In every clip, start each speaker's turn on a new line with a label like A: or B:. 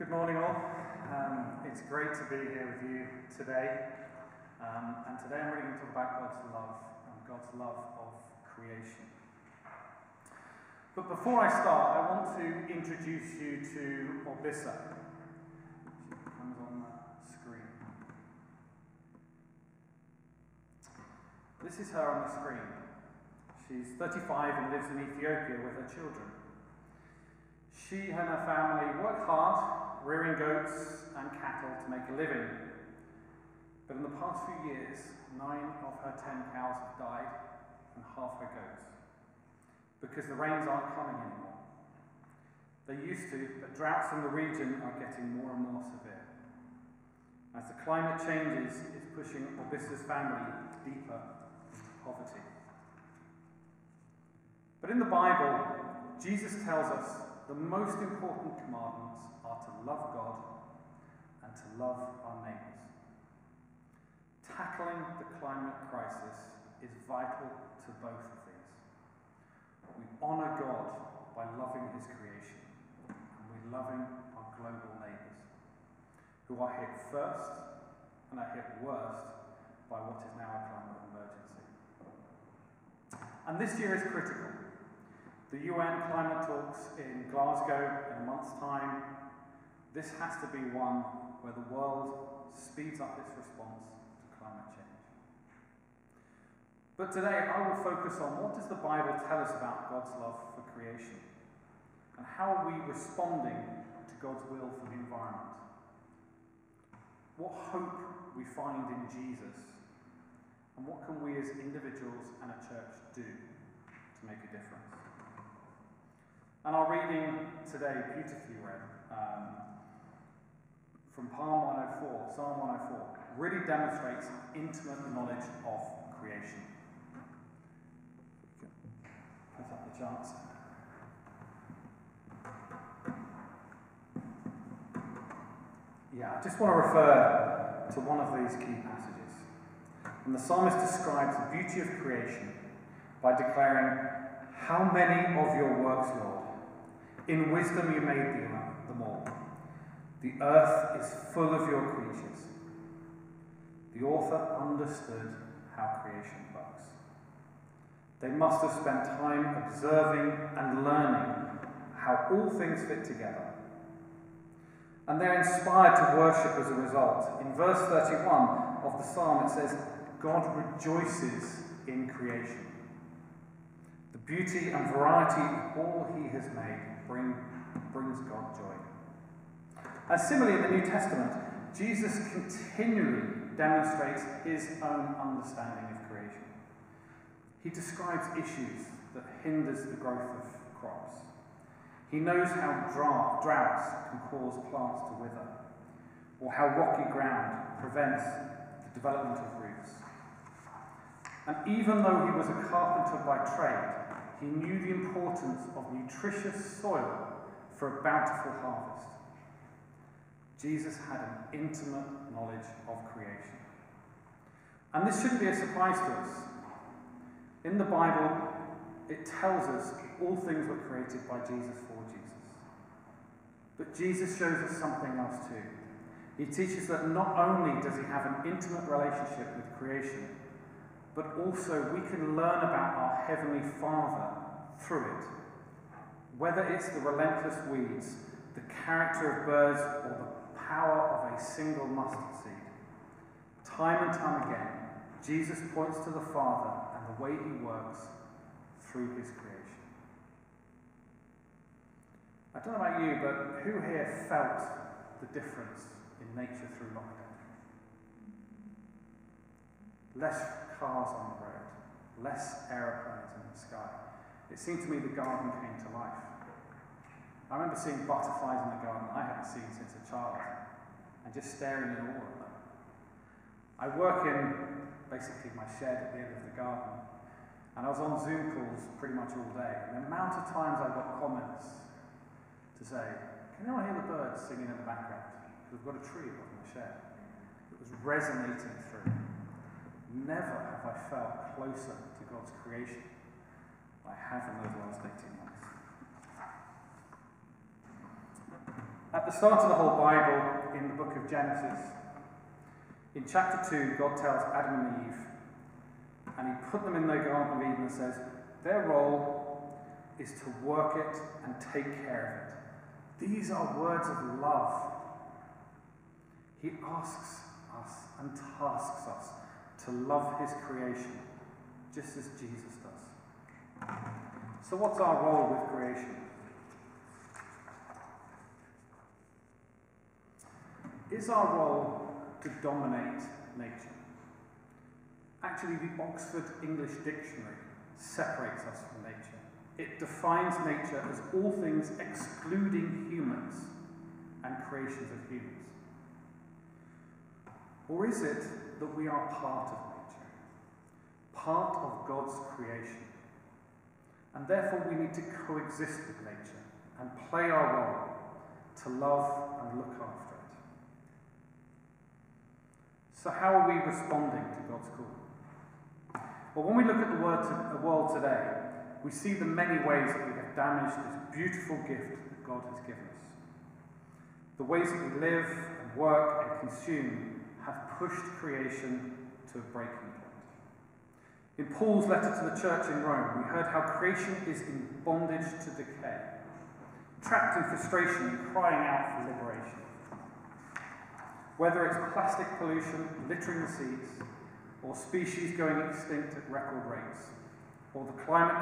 A: Good morning, all. Um, it's great to be here with you today. Um, and today I'm really going to talk about God's love and God's love of creation. But before I start, I want to introduce you to Orbissa. She comes on the screen. This is her on the screen. She's 35 and lives in Ethiopia with her children. She and her family work hard, rearing goats and cattle to make a living. But in the past few years, nine of her ten cows have died and half her goats because the rains aren't coming anymore. They used to, but droughts in the region are getting more and more severe. As the climate changes, it's pushing Obissa's family deeper into poverty. But in the Bible, Jesus tells us the most important commandments are to love God and to love our neighbours. Tackling the climate crisis is vital to both of these. We honour God by loving His creation, and we're loving our global neighbours, who are hit first and are hit worst by what is now a climate emergency. And this year is critical. The UN climate talks in Glasgow in a month's time. This has to be one where the world speeds up its response to climate change. But today I will focus on what does the Bible tell us about God's love for creation? And how are we responding to God's will for the environment? What hope we find in Jesus? And what can we as individuals and a church do to make a difference? And our reading today, beautifully read, um, from Psalm 104, Psalm 104, really demonstrates intimate knowledge of creation. Put up the charts. Yeah, I just want to refer to one of these key passages. And the psalmist describes the beauty of creation by declaring, How many of your works, Lord? In wisdom you made all. The earth is full of your creatures. The author understood how creation works. They must have spent time observing and learning how all things fit together. And they're inspired to worship as a result. In verse 31 of the psalm, it says, God rejoices in creation. The beauty and variety of all he has made bring, brings God joy. And similarly, in the New Testament, Jesus continually demonstrates his own understanding of creation. He describes issues that hinders the growth of crops. He knows how droughts can cause plants to wither, or how rocky ground prevents the development of roots. And even though he was a carpenter by trade, he knew the importance of nutritious soil for a bountiful harvest. Jesus had an intimate knowledge of creation. And this shouldn't be a surprise to us. In the Bible, it tells us all things were created by Jesus for Jesus. But Jesus shows us something else too. He teaches that not only does he have an intimate relationship with creation, but also we can learn about our Heavenly Father through it. Whether it's the relentless weeds, the character of birds, or the power of a single mustard seed, time and time again, Jesus points to the Father and the way he works through his creation. I don't know about you, but who here felt the difference in nature through lockdown? Less cars on the road, less aeroplanes in the sky. It seemed to me the garden came to life. I remember seeing butterflies in the garden I hadn't seen since a child and just staring in awe at them. I work in basically my shed at the end of the garden and I was on Zoom calls pretty much all day. And the amount of times I got comments to say, Can anyone hear the birds singing in the background? Because we've got a tree above my shed. It was resonating through. Never have I felt closer to God's creation I have in those last 18 months. At the start of the whole Bible, in the book of Genesis, in chapter 2, God tells Adam and Eve, and He put them in the Garden of Eden and says, their role is to work it and take care of it. These are words of love. He asks us and tasks us to love His creation, just as Jesus does. So, what's our role with creation? Is our role to dominate nature? Actually, the Oxford English Dictionary separates us from nature. It defines nature as all things excluding humans and creations of humans. Or is it that we are part of nature, part of God's creation? And therefore we need to coexist with nature and play our role to love and look after. So, how are we responding to God's call? Well, when we look at the, to, the world today, we see the many ways that we have damaged this beautiful gift that God has given us. The ways that we live and work and consume have pushed creation to a breaking point. In Paul's letter to the church in Rome, we heard how creation is in bondage to decay, trapped in frustration and crying out for liberation. Whether it's plastic pollution littering the seas, or species going extinct at record rates, or the climate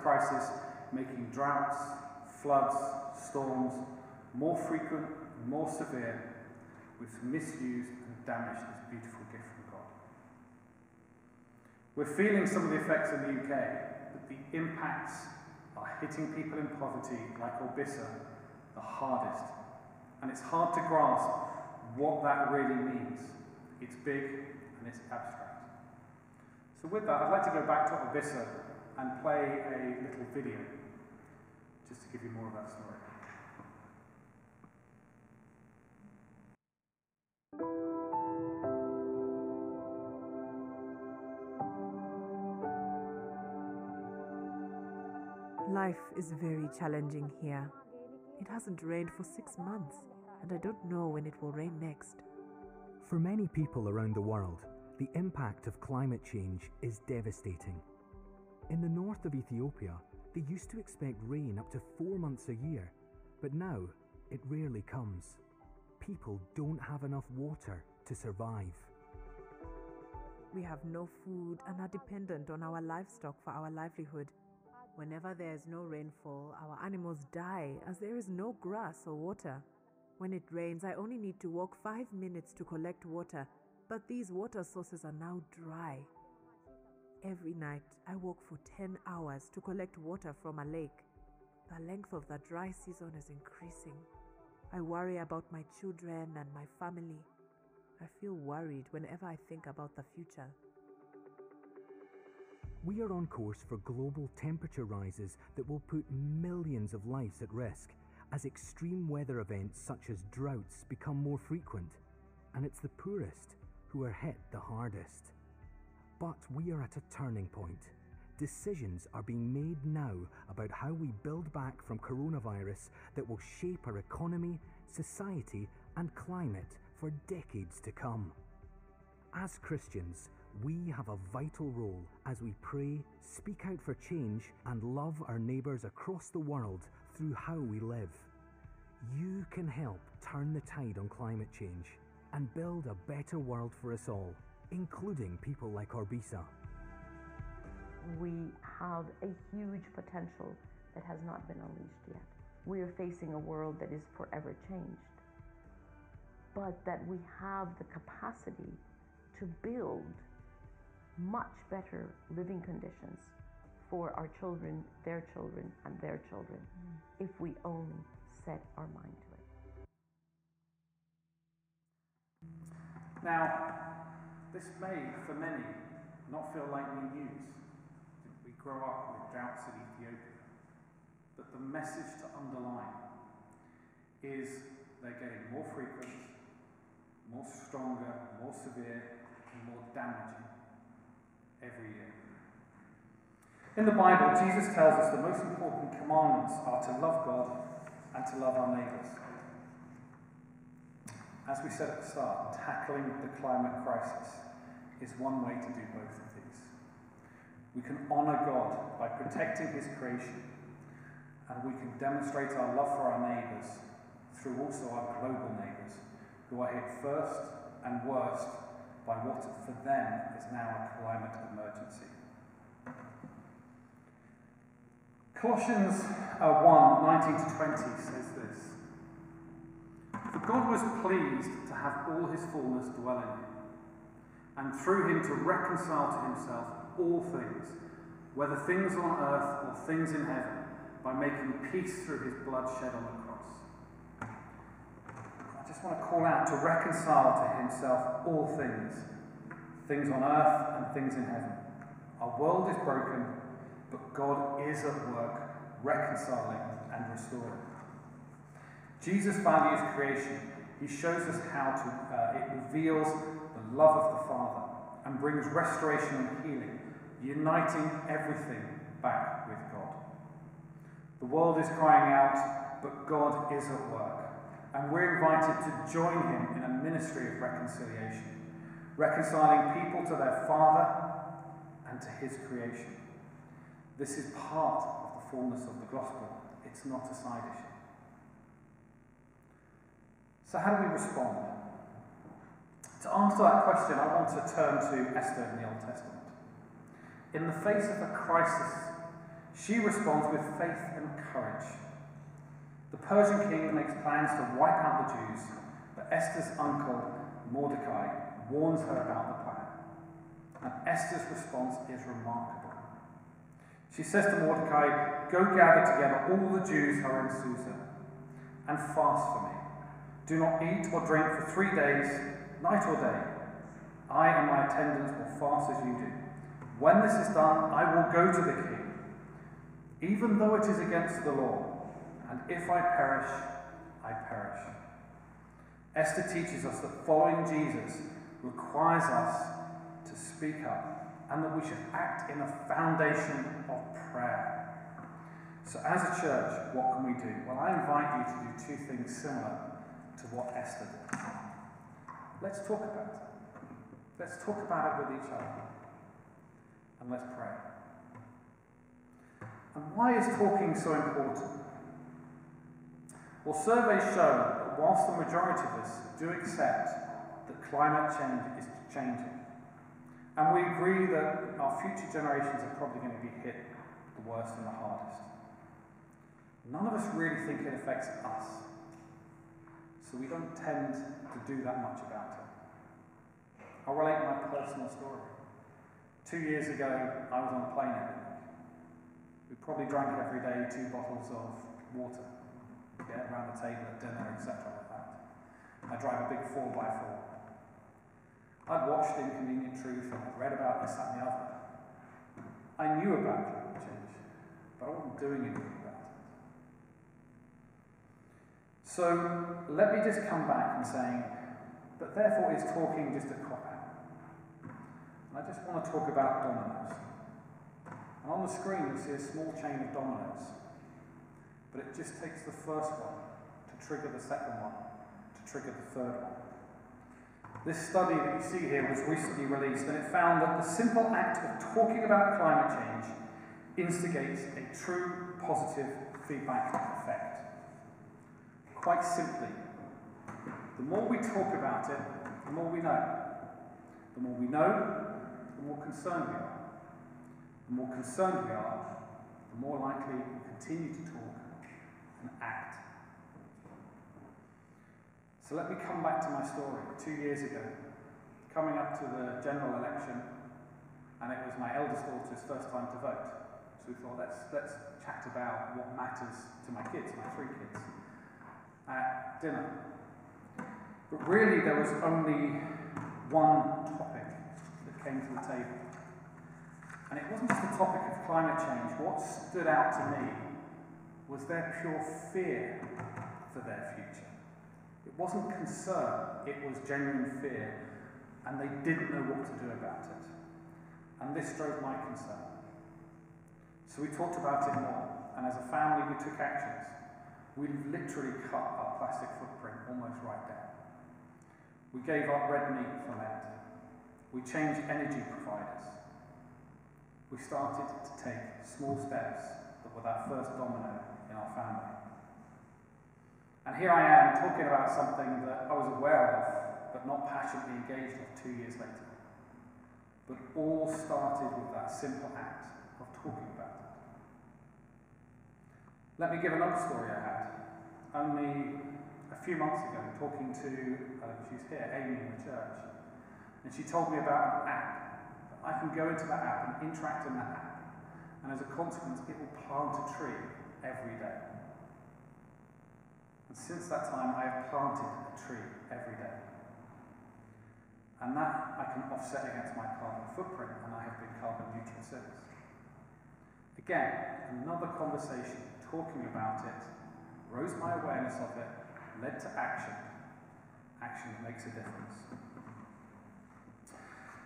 A: crisis making droughts, floods, storms more frequent and more severe, which misuse and damage this beautiful gift from God. We're feeling some of the effects in the UK, but the impacts are hitting people in poverty like Orbissa the hardest. And it's hard to grasp what that really means. It's big and it's abstract. So with that, I'd like to go back to Orbissa and play a little video, just to give you more of that story.
B: Life is very challenging here. It hasn't rained for six months, and I don't know when it will rain next.
C: For many people around the world, the impact of climate change is devastating. In the north of Ethiopia, they used to expect rain up to four months a year, but now it rarely comes. People don't have enough water to survive.
B: We have no food and are dependent on our livestock for our livelihood. Whenever there is no rainfall, our animals die as there is no grass or water. When it rains, I only need to walk five minutes to collect water, but these water sources are now dry. Every night, I walk for 10 hours to collect water from a lake. The length of the dry season is increasing. I worry about my children and my family. I feel worried whenever I think about the future.
C: We are on course for global temperature rises that will put millions of lives at risk as extreme weather events such as droughts become more frequent, and it's the poorest who are hit the hardest. But we are at a turning point. Decisions are being made now about how we build back from coronavirus that will shape our economy, society, and climate for decades to come. As Christians, we have a vital role as we pray, speak out for change, and love our neighbours across the world through how we live. You can help turn the tide on climate change and build a better world for us all, including people like Orbissa.
D: We have a huge potential that has not been unleashed yet. We are facing a world that is forever changed, but that we have the capacity to build much better living conditions for our children, their children, and their children mm. if we only set our mind to it.
A: Now, this may, for many, not feel like new news. We grow up with droughts in Ethiopia. But the message to underline is they're getting more frequent, more stronger, more severe, and more damaging every year. In the Bible, Jesus tells us the most important commandments are to love God and to love our neighbours. as we said at the start, tackling the climate crisis is one way to do both of these. We can honour God by protecting His creation, and we can demonstrate our love for our neighbours through also our global neighbours, who are hit first and worst by what for them is now a climate emergency. Colossians uh, 1 19 to 20 says this For God was pleased to have all his fullness dwell in him, and through him to reconcile to himself all things, whether things on earth or things in heaven, by making peace through his blood shed on the cross. I just want to call out to reconcile to himself all things, things on earth and things in heaven. Our world is broken, but God is at work reconciling and restoring. Jesus values creation. He shows us how to, uh, it reveals the love of the Father and brings restoration and healing, uniting everything back with God. The world is crying out, but God is at work. And we're invited to join him in a ministry of reconciliation, reconciling people to their Father and to his creation. This is part of the fullness of the gospel, it's not a side issue. So, how do we respond? To answer that question, I want to turn to Esther in the Old Testament. In the face of a crisis, she responds with faith and courage. The Persian king makes plans to wipe out the Jews, but Esther's uncle, Mordecai, warns her about the plan. And Esther's response is remarkable. She says to Mordecai, Go gather together all the Jews who are in Susa and fast for me. Do not eat or drink for three days, night or day. I and my attendants will fast as you do. When this is done, I will go to the king, even though it is against the law. And if I perish, I perish. Esther teaches us that following Jesus requires us to speak up and that we should act in a foundation prayer. So, as a church, what can we do? Well, I invite you to do two things similar to what Esther did. Let's talk about it. Let's talk about it with each other. And let's pray. And why is talking so important? Well, surveys show that whilst the majority of us do accept that climate change is changing, and we agree that our future generations are probably going to be hit the worst and the hardest, none of us really think it affects us. So we don't tend to do that much about it. I'll relate my personal story. Two years ago, I was on a plane every We probably drank every day two bottles of water, yeah, around the table at dinner, etc. like that. I drive a big 4x4. I'd watched Inconvenient Truth and I'd read about this, that, and the other. I knew about change, but I wasn't doing anything about it. So let me just come back and saying, but therefore is talking just a cop out. And I just want to talk about dominoes. And on the screen you'll see a small chain of dominoes. But it just takes the first one to trigger the second one, to trigger the third one. This study that you see here was recently released and it found that the simple act of talking about climate change instigates a true positive feedback effect. Quite simply, the more we talk about it, the more we know. The more we know, the more concerned we are. The more concerned we are, the more likely we continue to talk and act. So let me come back to my story. Two years ago, coming up to the general election, and it was my eldest daughter's first time to vote. We thought, let's, let's chat about what matters to my kids, my three kids at dinner. But really, there was only one topic that came to the table. And it wasn't just the topic of climate change. What stood out to me was their pure fear for their future. It wasn't concern, it was genuine fear, and they didn't know what to do about it. And this drove my concern. So we talked about it more, and as a family, we took actions. We've literally cut our plastic footprint almost right down. We gave up red meat for Lent. We changed energy providers. We started to take small steps that were that first domino in our family. And here I am talking about something that I was aware of, but not passionately engaged with two years later. But all started with that simple act talking about it. Let me give another story I had. Only a few months ago, talking to, uh, she's here, Amy in the church, and she told me about an app. I can go into that app and interact in that app, and as a consequence, it will plant a tree every day. And since that time, I have planted a tree every day. And that I can offset against my carbon footprint, and I have been carbon neutral since. Again, another conversation talking about it rose my awareness of it, led to action. Action that makes a difference.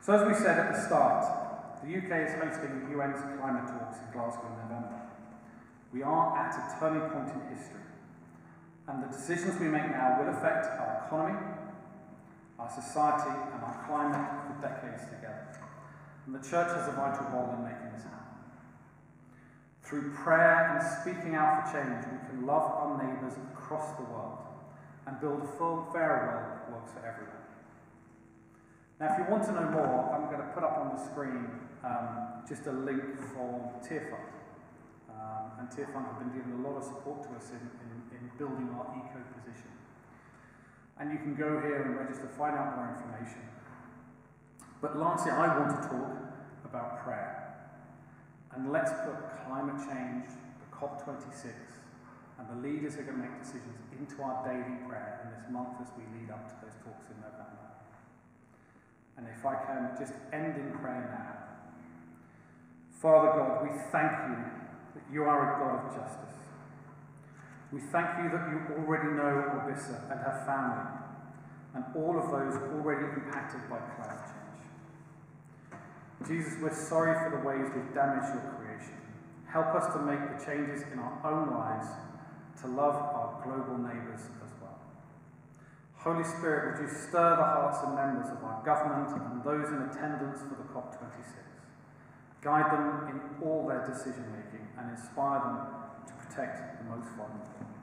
A: So, as we said at the start, the UK is hosting the UN's climate talks in Glasgow in November. We are at a turning point in history, and the decisions we make now will affect our economy, our society, and our climate for decades together. And the church has a vital role in making this happen. Through prayer and speaking out for change, we can love our neighbours across the world and build a full, fair world that works for everyone. Now, if you want to know more, I'm going to put up on the screen um, just a link for Tearfund. Um, and Tearfund have been giving a lot of support to us in, in, in building our eco position. And you can go here and register, find out more information. But lastly, I want to talk about prayer. And let's put climate change, the COP26, and the leaders who are going to make decisions into our daily prayer in this month as we lead up to those talks in November. And if I can just end in prayer now. Father God, we thank you that you are a God of justice. We thank you that you already know Obissa and her family and all of those already impacted by climate change. Jesus, we're sorry for the ways we've damaged your creation. Help us to make the changes in our own lives to love our global neighbours as well. Holy Spirit, would you stir the hearts and members of our government and those in attendance for the COP26? Guide them in all their decision making and inspire them to protect the most vulnerable.